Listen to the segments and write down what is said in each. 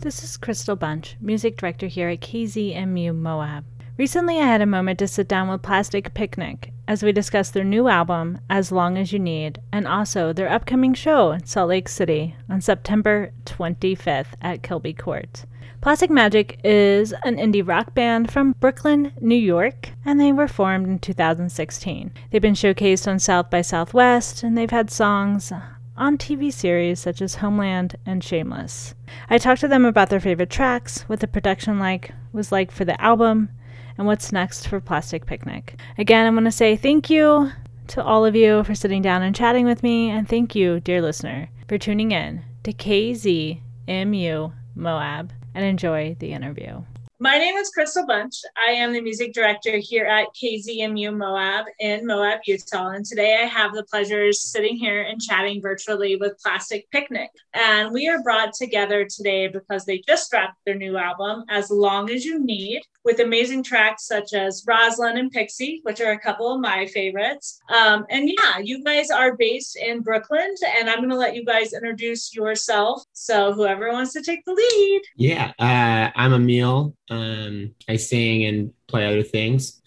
This is Crystal Bunch, music director here at KZMU Moab. Recently, I had a moment to sit down with Plastic Picnic as we discussed their new album, As Long as You Need, and also their upcoming show in Salt Lake City on September 25th at Kilby Court. Plastic Magic is an indie rock band from Brooklyn, New York, and they were formed in 2016. They've been showcased on South by Southwest, and they've had songs on TV series such as Homeland and Shameless. I talked to them about their favorite tracks, what the production like was like for the album, and what's next for Plastic Picnic. Again, I want to say thank you to all of you for sitting down and chatting with me, and thank you, dear listener, for tuning in to KZMU Moab, and enjoy the interview. My name is Crystal Bunch. I am the music director here at KZMU Moab in Moab, Utah. And today I have the pleasure of sitting here and chatting virtually with Plastic Picnic. And we are brought together today because they just dropped their new album, As Long as You Need, with amazing tracks such as Roslyn and Pixie, which are a couple of my favorites. Um, and yeah, you guys are based in Brooklyn, and I'm going to let you guys introduce yourself. So whoever wants to take the lead. Yeah, uh, I'm Emil. Um, I sing and play other things.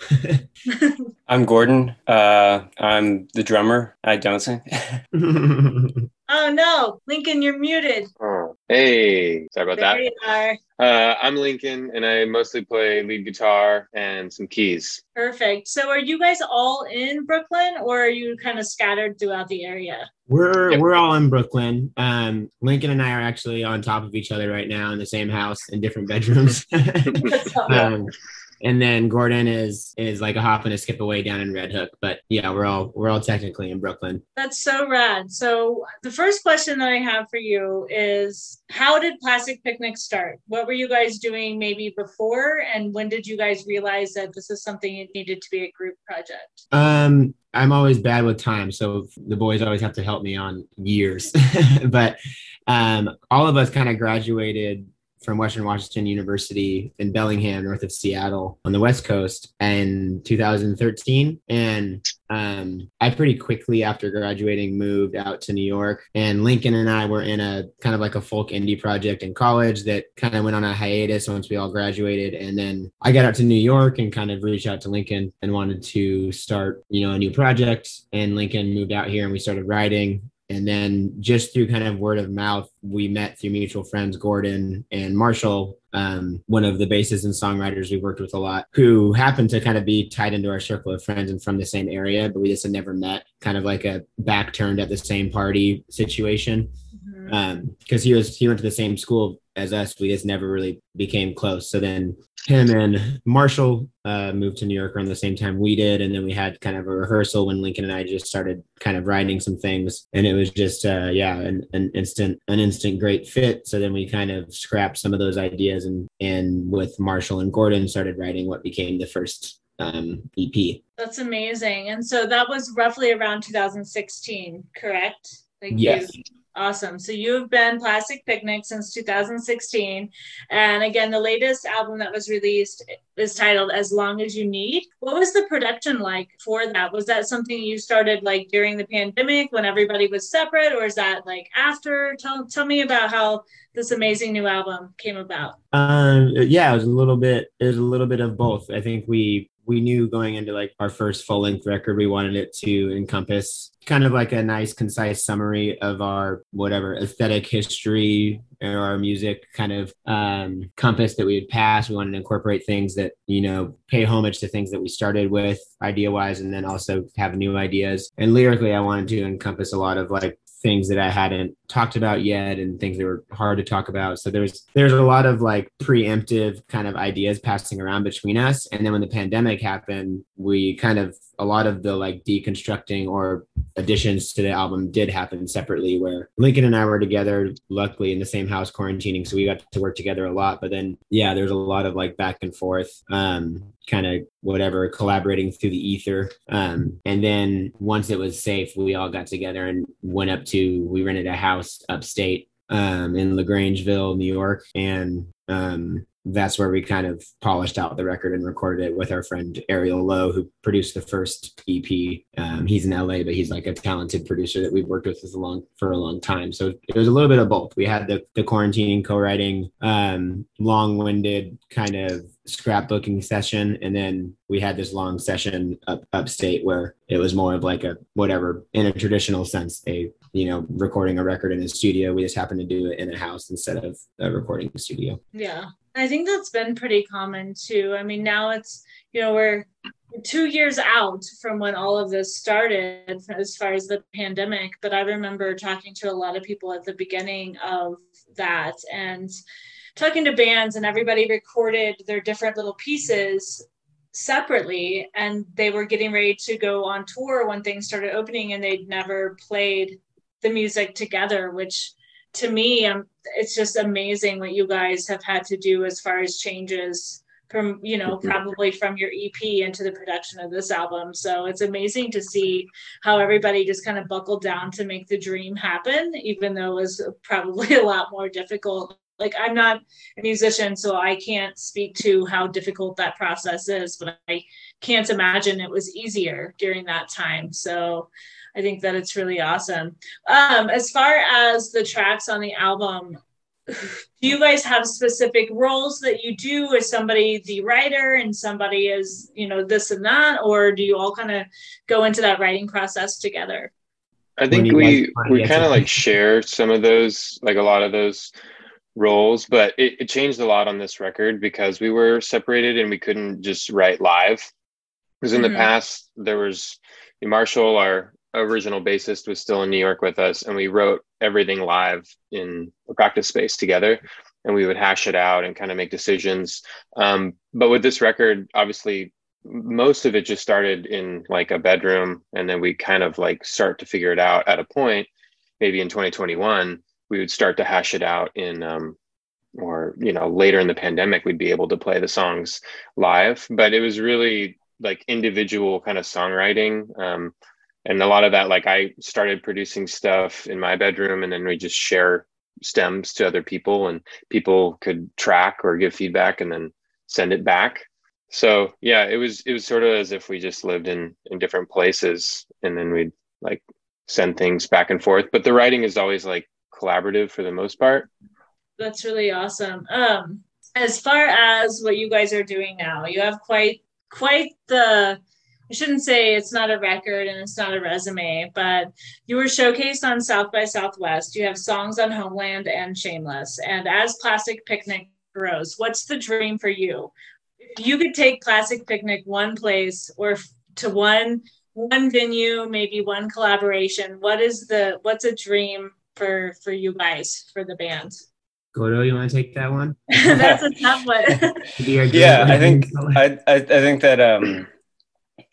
I'm Gordon. Uh, I'm the drummer. I don't sing. Oh no, Lincoln, you're muted. Oh, hey, sorry about there that. You are. Uh, I'm Lincoln, and I mostly play lead guitar and some keys. Perfect. So, are you guys all in Brooklyn, or are you kind of scattered throughout the area? We're Yep. we're all in Brooklyn. Um, Lincoln and I are actually on top of each other right now in the same house in different bedrooms. um, and then Gordon is is like a hop and a skip away down in Red Hook. But yeah, we're all we're all technically in Brooklyn. That's so rad. So, the first question that I have for you is How did Plastic Picnic start? What were you guys doing maybe before? And when did you guys realize that this is something it needed to be a group project? Um, I'm always bad with time, so the boys always have to help me on years. but um, all of us kind of graduated from Western Washington University in Bellingham, north of Seattle, on the West Coast, in 2013. And um, I pretty quickly after graduating moved out to New York. And Lincoln and I were in a kind of like a folk indie project in college that kind of went on a hiatus once we all graduated. And then I got out to New York and kind of reached out to Lincoln and wanted to start, you know, a new project. And Lincoln moved out here and we started writing. And then just through kind of word of mouth, we met through mutual friends, Gordon and Marshall, um, one of the bassists and songwriters we worked with a lot, who happened to kind of be tied into our circle of friends and from the same area, but we just had never met, kind of like a back turned at the same party situation. Um, because he was he went to the same school as us, we just never really became close. So then him and Marshall uh, moved to New York around the same time we did, and then we had kind of a rehearsal when Lincoln and I just started kind of writing some things, and it was just uh, yeah, an, an instant an instant great fit. So then we kind of scrapped some of those ideas, and and with Marshall and Gordon started writing what became the first um, EP. That's amazing. And so that was roughly around 2016, correct? Like Yes. you- awesome. So you've been Plastic Picnic since 2016. And again, the latest album that was released is titled As Long as You Need. What was the production like for that? Was that something you started like during the pandemic when everybody was separate, or is that like after? Tell, tell me about how this amazing new album came about. Um, yeah, it was a little bit. It was a little bit of both. I think we we knew going into like our first full length record, we wanted it to encompass kind of like a nice, concise summary of our whatever aesthetic history or our music kind of um, compass that we had passed. We wanted to incorporate things that you know pay homage to things that we started with idea wise, and then also have new ideas. And lyrically, I wanted to encompass a lot of like things that I hadn't talked about yet and things that were hard to talk about. So there's there's a lot of like preemptive kind of ideas passing around between us. And then when the pandemic happened, we kind of a lot of the like deconstructing or additions to the album did happen separately where Lincoln and I were together luckily in the same house quarantining so we got to work together a lot but then yeah there's a lot of like back and forth um kind of whatever collaborating through the ether um and then once it was safe we all got together and went up to we rented a house upstate um in LaGrangeville New York and um that's where we kind of polished out the record and recorded it with our friend Ariel Lowe, who produced the first EP. Um, he's in LA, but he's like a talented producer that we've worked with for a long for a long time. So it was a little bit of both. We had the the quarantining co-writing, um, long-winded kind of scrapbooking session, and then we had this long session up upstate where it was more of like a whatever in a traditional sense, a you know recording a record in a studio. We just happened to do it in a house instead of a recording studio. Yeah. I think that's been pretty common too. I mean, now it's, you know, we're two years out from when all of this started as far as the pandemic. But I remember talking to a lot of people at the beginning of that and talking to bands, and everybody recorded their different little pieces separately. And they were getting ready to go on tour when things started opening, and they'd never played the music together, which to me, um, it's just amazing what you guys have had to do as far as changes from you know mm-hmm. probably from your ep into the production of this album so it's amazing to see how everybody just kind of buckled down to make the dream happen even though it was probably a lot more difficult like i'm not a musician so i can't speak to how difficult that process is but i can't imagine it was easier during that time so I think that it's really awesome. Um, as far as the tracks on the album, do you guys have specific roles that you do? Is somebody the writer and somebody is, you know, this and that, or do you all kind of go into that writing process together? I think we we kind of like share some of those, like a lot of those roles, but it, it changed a lot on this record because we were separated and we couldn't just write live. Because in mm-hmm. the past, there was Marshall, our original bassist was still in New York with us, and we wrote everything live in a practice space together, and we would hash it out and kind of make decisions. Um, but with this record, obviously, most of it just started in like a bedroom, and then we kind of like start to figure it out at a point. Maybe in 2021, we would start to hash it out in um, or you know later in the pandemic we'd be able to play the songs live. But it was really like individual kind of songwriting um, and a lot of that like i started producing stuff in my bedroom and then we just share stems to other people and people could track or give feedback and then send it back. So yeah it was it was sort of as if we just lived in in different places and then we'd like send things back and forth. But the writing is always like collaborative for the most part that's really awesome um as far as what you guys are doing now you have quite quite the I shouldn't say it's not a record and it's not a resume, but you were showcased on South by Southwest. You have songs on Homeland and Shameless. And as Plastic Picnic grows, what's the dream for you? If you could take Plastic Picnic one place or to one one venue, maybe one collaboration, what is the what's a dream for for you guys for the band? Gordo, you want to take that one? That's a tough one. yeah, I think I, I, I think that um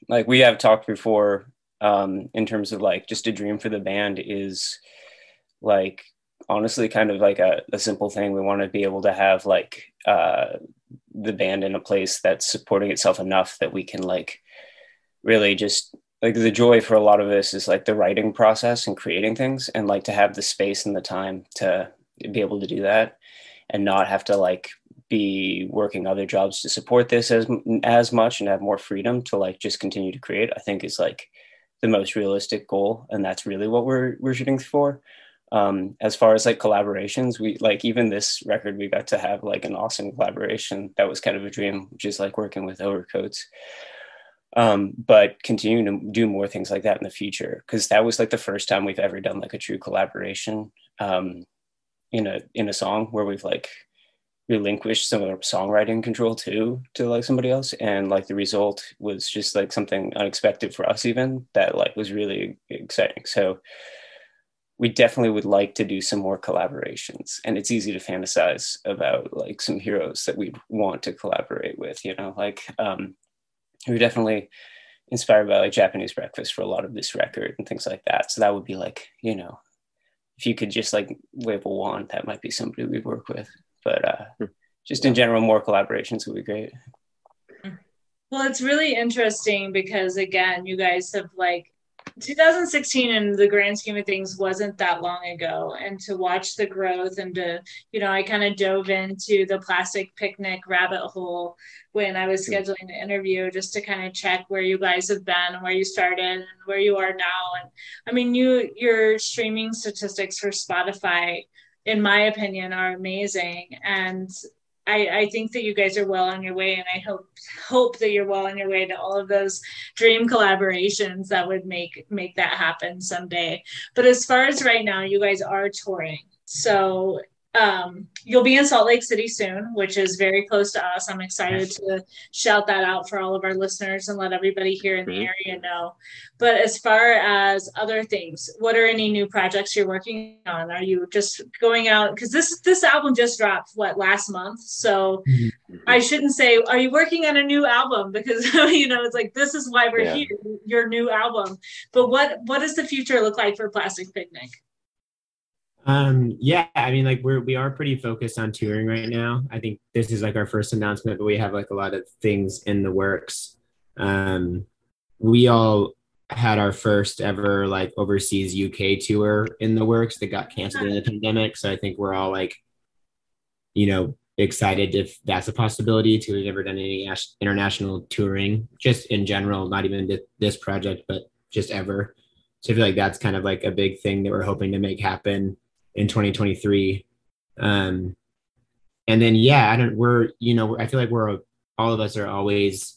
like we have talked before um, in terms of like just a dream for the band is like honestly kind of like a, a simple thing we want to be able to have like uh, the band in a place that's supporting itself enough that we can like really just like the joy for a lot of this is like the writing process and creating things and like to have the space and the time to be able to do that and not have to like be working other jobs to support this as as much and have more freedom to like just continue to create i think is like the most realistic goal. And that's really what we're we're shooting for. Um as far as like collaborations we like even this record we got to have like an awesome collaboration. That was kind of a dream which is like working with overcoats um but continuing to do more things like that in the future because that was like the first time we've ever done like a true collaboration um in a in a song where we've like relinquished some of our songwriting control too to like somebody else. And like the result was just like something unexpected for us even that like was really exciting. So we definitely would like to do some more collaborations. And it's easy to fantasize about like some heroes that we'd want to collaborate with you know like um we're definitely inspired by like japanese breakfast for a lot of this record and things like that so that would be like you know if you could just like wave a wand that might be somebody we'd work with but uh, hmm. just in general, more collaborations would be great. Well, it's really interesting because again, you guys have like 2016 in the grand scheme of things wasn't that long ago. And to watch the growth and to you know i kind of dove into the plastic picnic rabbit hole when i was scheduling the interview just to kind of check where you guys have been and where you started and where you are now. And i mean you your streaming statistics for spotify in my opinion are amazing. And I, I think that you guys are well on your way, and I hope hope that you're well on your way to all of those dream collaborations that would make make that happen someday. But as far as right now, you guys are touring, so um, you'll be in Salt Lake City soon, which is very close to us. I'm excited to shout that out for all of our listeners and let everybody here in the area know. But as far as other things, what are any new projects you're working on? Are you just going out because this this album just dropped what last month? So mm-hmm. I shouldn't say are you working on a new album because you know it's like this is why we're yeah. here, your new album. But what what does the future look like for Plastic Picnic? Um, yeah, I mean, like we're we are pretty focused on touring right now. I think this is like our first announcement, but we have like a lot of things in the works. Um, we all had our first ever like overseas UK tour in the works that got canceled in the pandemic. So I think we're all like, you know, excited if that's a possibility to have never done any international touring, just in general, not even this project, but just ever. So I feel like that's kind of like a big thing that we're hoping to make happen in 2023. Um, and then, yeah, I don't, we're, you know, I feel like we're, all of us are always,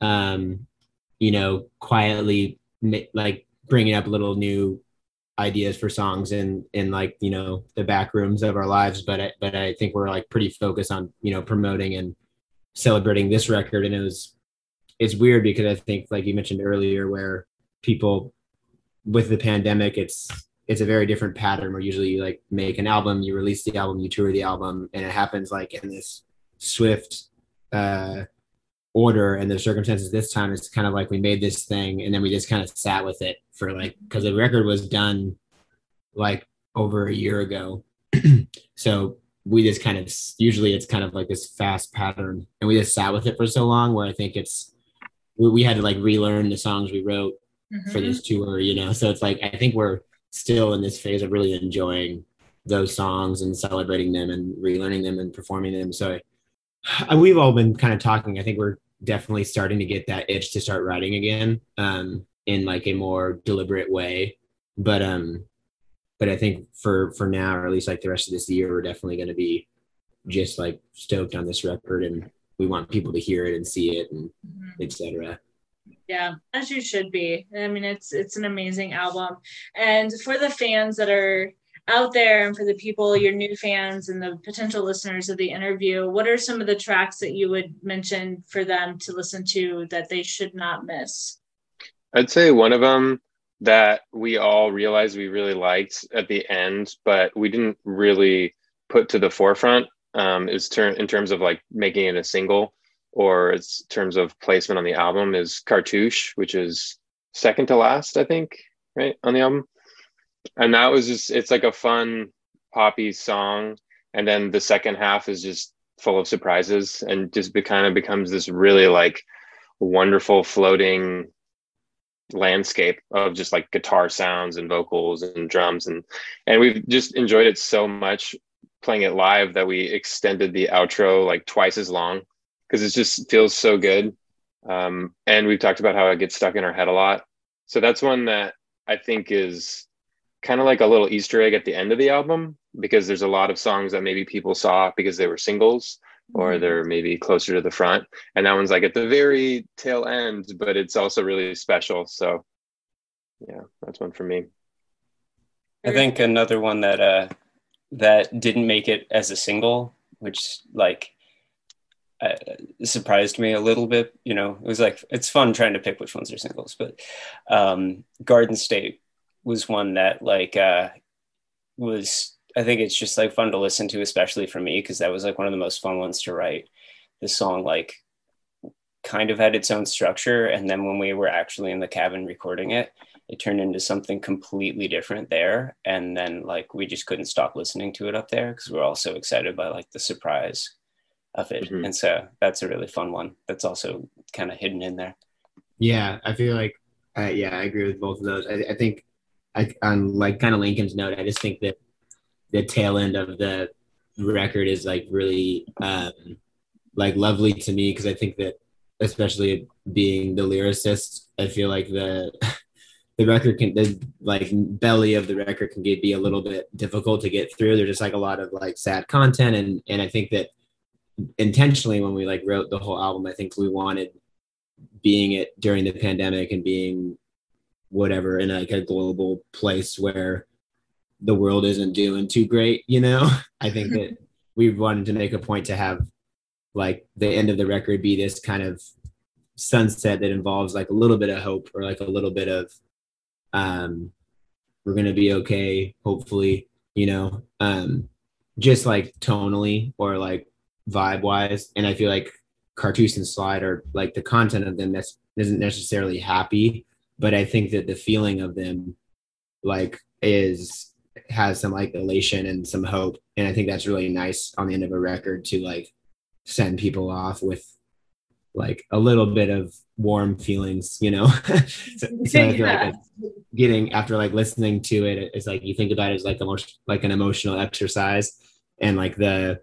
um, you know, quietly like bringing up little new ideas for songs in, in like, you know, the back rooms of our lives. But, I, but I think we're like pretty focused on, you know, promoting and celebrating this record. And it was, it's weird because I think, like you mentioned earlier, where people with the pandemic, it's it's a very different pattern where usually you like make an album, you release the album, you tour the album, and it happens like in this swift uh, order. And the circumstances this time, it's kind of like we made this thing and then we just kind of sat with it for like because the record was done like over a year ago. so we just kind of usually it's kind of like this fast pattern, and we just sat with it for so long where I think it's we, we had to like relearn the songs we wrote mm-hmm. for this tour, you know. So it's like I think we're still in this phase of really enjoying those songs and celebrating them and relearning them and performing them. So we've all been kind of talking. I think we're definitely starting to get that itch to start writing again um, in like a more deliberate way. But um, but I think for for now, or at least like the rest of this year, we're definitely going to be just like stoked on this record, and we want people to hear it and see it, and mm-hmm. etc. Yeah, as you should be. I mean, it's it's an amazing album, and for the fans that are out there, and for the people, your new fans, and the potential listeners of the interview, what are some of the tracks that you would mention for them to listen to that they should not miss? I'd say one of them that we all realized we really liked at the end, but we didn't really put to the forefront um, is ter- in terms of like making it a single or its terms of placement on the album is Cartouche, which is second to last, I think, right on the album. And that was just it's like a fun poppy song, and then the second half is just full of surprises and just be, kind of becomes this really like wonderful floating landscape of just like guitar sounds and vocals and drums. And and we've just enjoyed it so much playing it live that we extended the outro like twice as long because it just feels so good. Um, and we've talked about how it gets stuck in our head a lot. So that's one that I think is kind of like a little Easter egg at the end of the album because there's a lot of songs that maybe people saw because they were singles or mm-hmm. they're maybe closer to the front. And that one's like at the very tail end, but it's also really special. So yeah, that's one for me. I think another one that uh that didn't make it as a single, which like uh, surprised me a little bit. You know, it was like it's fun trying to pick which ones are singles, but um, Garden State was one that like uh, was. I think it's just like fun to listen to, especially for me, because that was like one of the most fun ones to write. The song like kind of had its own structure, and then when we were actually in the cabin recording it, it turned into something completely different there. And then like we just couldn't stop listening to it up there because we we're all so excited by like the surprise of it. Mm-hmm. And so that's a really fun one that's also kind of hidden in there. Yeah, I feel like Uh, yeah, I agree with both of those. I, I think, I, on like kind of Lincoln's note, I just think that the tail end of the record is like really um, like lovely to me because I think that especially being the lyricist, I feel like the the record can the like belly of the record can get, be a little bit difficult to get through. There's just like a lot of like sad content, and and I think that intentionally when we like wrote the whole album, I think we wanted being it during the pandemic and being whatever in like a global place where the world isn't doing too great, you know. I think that we wanted to make a point to have like the end of the record be this kind of sunset that involves like a little bit of hope or like a little bit of um we're gonna be okay hopefully you know um just like tonally or like vibe wise and i feel like cartouche and slide are like the content of them that's isn't necessarily happy but i think that the feeling of them like is has some like elation and some hope and i think that's really nice on the end of a record to like send people off with like a little bit of warm feelings, you know. so, so I feel like getting after like listening to it, it's like you think about it as like the most like an emotional exercise, and like the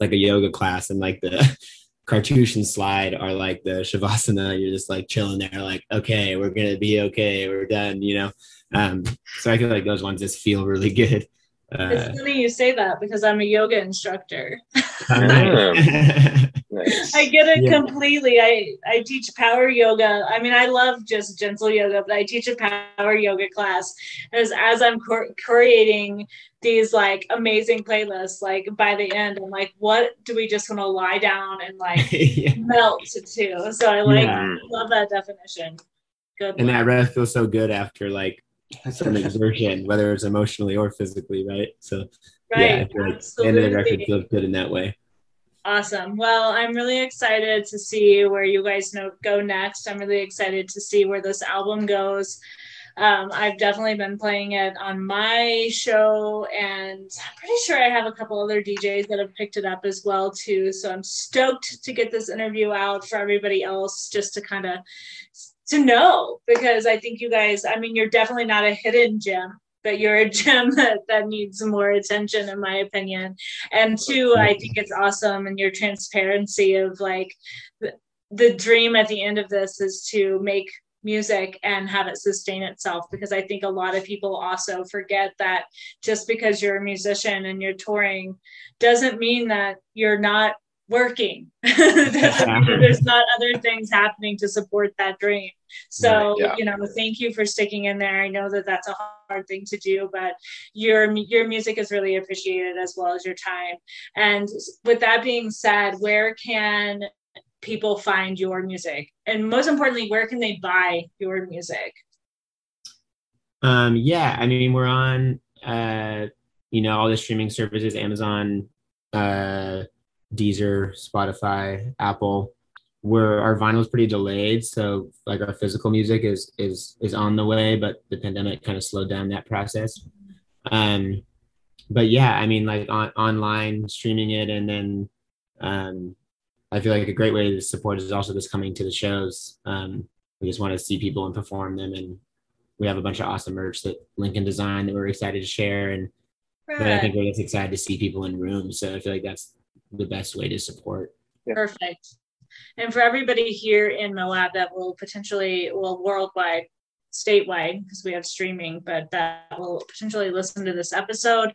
like a yoga class, and like the cartouche and slide are like the shavasana. You're just like chilling there, like okay, we're gonna be okay, we're done, you know. Um, so I feel like those ones just feel really good. Uh, it's funny you say that because I'm a yoga instructor. Nice. I get it yeah. completely. I I teach power yoga. I mean, I love just gentle yoga, but I teach a power yoga class as as I'm creating these like amazing playlists. Like by the end, I'm like, what do we just want to lie down and like yeah. melt to? So I like yeah. love that definition. Good. And that rest feels so good after like some exertion, whether it's emotionally or physically, right? So right. yeah, like the record feels good in that way. Awesome. Well, I'm really excited to see where you guys know go next. I'm really excited to see where this album goes. Um, I've definitely been playing it on my show, and I'm pretty sure I have a couple other DJs that have picked it up as well too. So I'm stoked to get this interview out for everybody else, just to kind of to know because I think you guys. I mean, you're definitely not a hidden gem but you're a gem that, that needs more attention in my opinion. And two i think it's awesome and your transparency of like the, the dream at the end of this is to make music and have it sustain itself because I think a lot of people also forget that just because you're a musician and you're touring doesn't mean that you're not working. there's not other things happening to support that dream. So, yeah. you know, thank you for sticking in there. I know that that's a hard thing to do, but your your music is really appreciated as well as your time. And with that being said, where can people find your music? And most importantly, where can they buy your music? Um, yeah, I mean, we're on uh, you know, all the streaming services, Amazon, uh Deezer, Spotify, Apple. Where our vinyl is pretty delayed, so like our physical music is is is on the way, but the pandemic kind of slowed down that process. Um, but yeah, I mean, like on online streaming it, and then um, I feel like a great way to support is also just coming to the shows. Um, we just want to see people and perform them, and we have a bunch of awesome merch that Lincoln designed that we're excited to share, and right. but I think we're just excited to see people in rooms. So I feel like that's the best way to support. Yeah. Perfect. And for everybody here in Moab that will potentially, well, worldwide, statewide, because we have streaming, but that will potentially listen to this episode,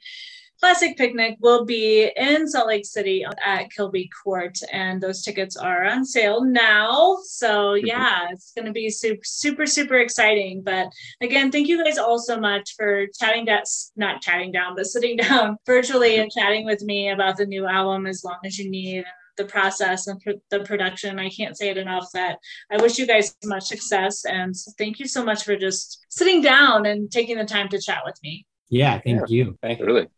Plastic Picnic will be in Salt Lake City at Kilby Court, and those tickets are on sale now. So mm-hmm. yeah, it's going to be super, super, super exciting. But again, thank you guys all so much for chatting down, not chatting down, but sitting down virtually and chatting with me about the new album as long as you need the process and pr- the production. I can't say it enough that I wish you guys much success and thank you so much for just sitting down and taking the time to chat with me. Yeah, thank yeah, you. Thank you. Really.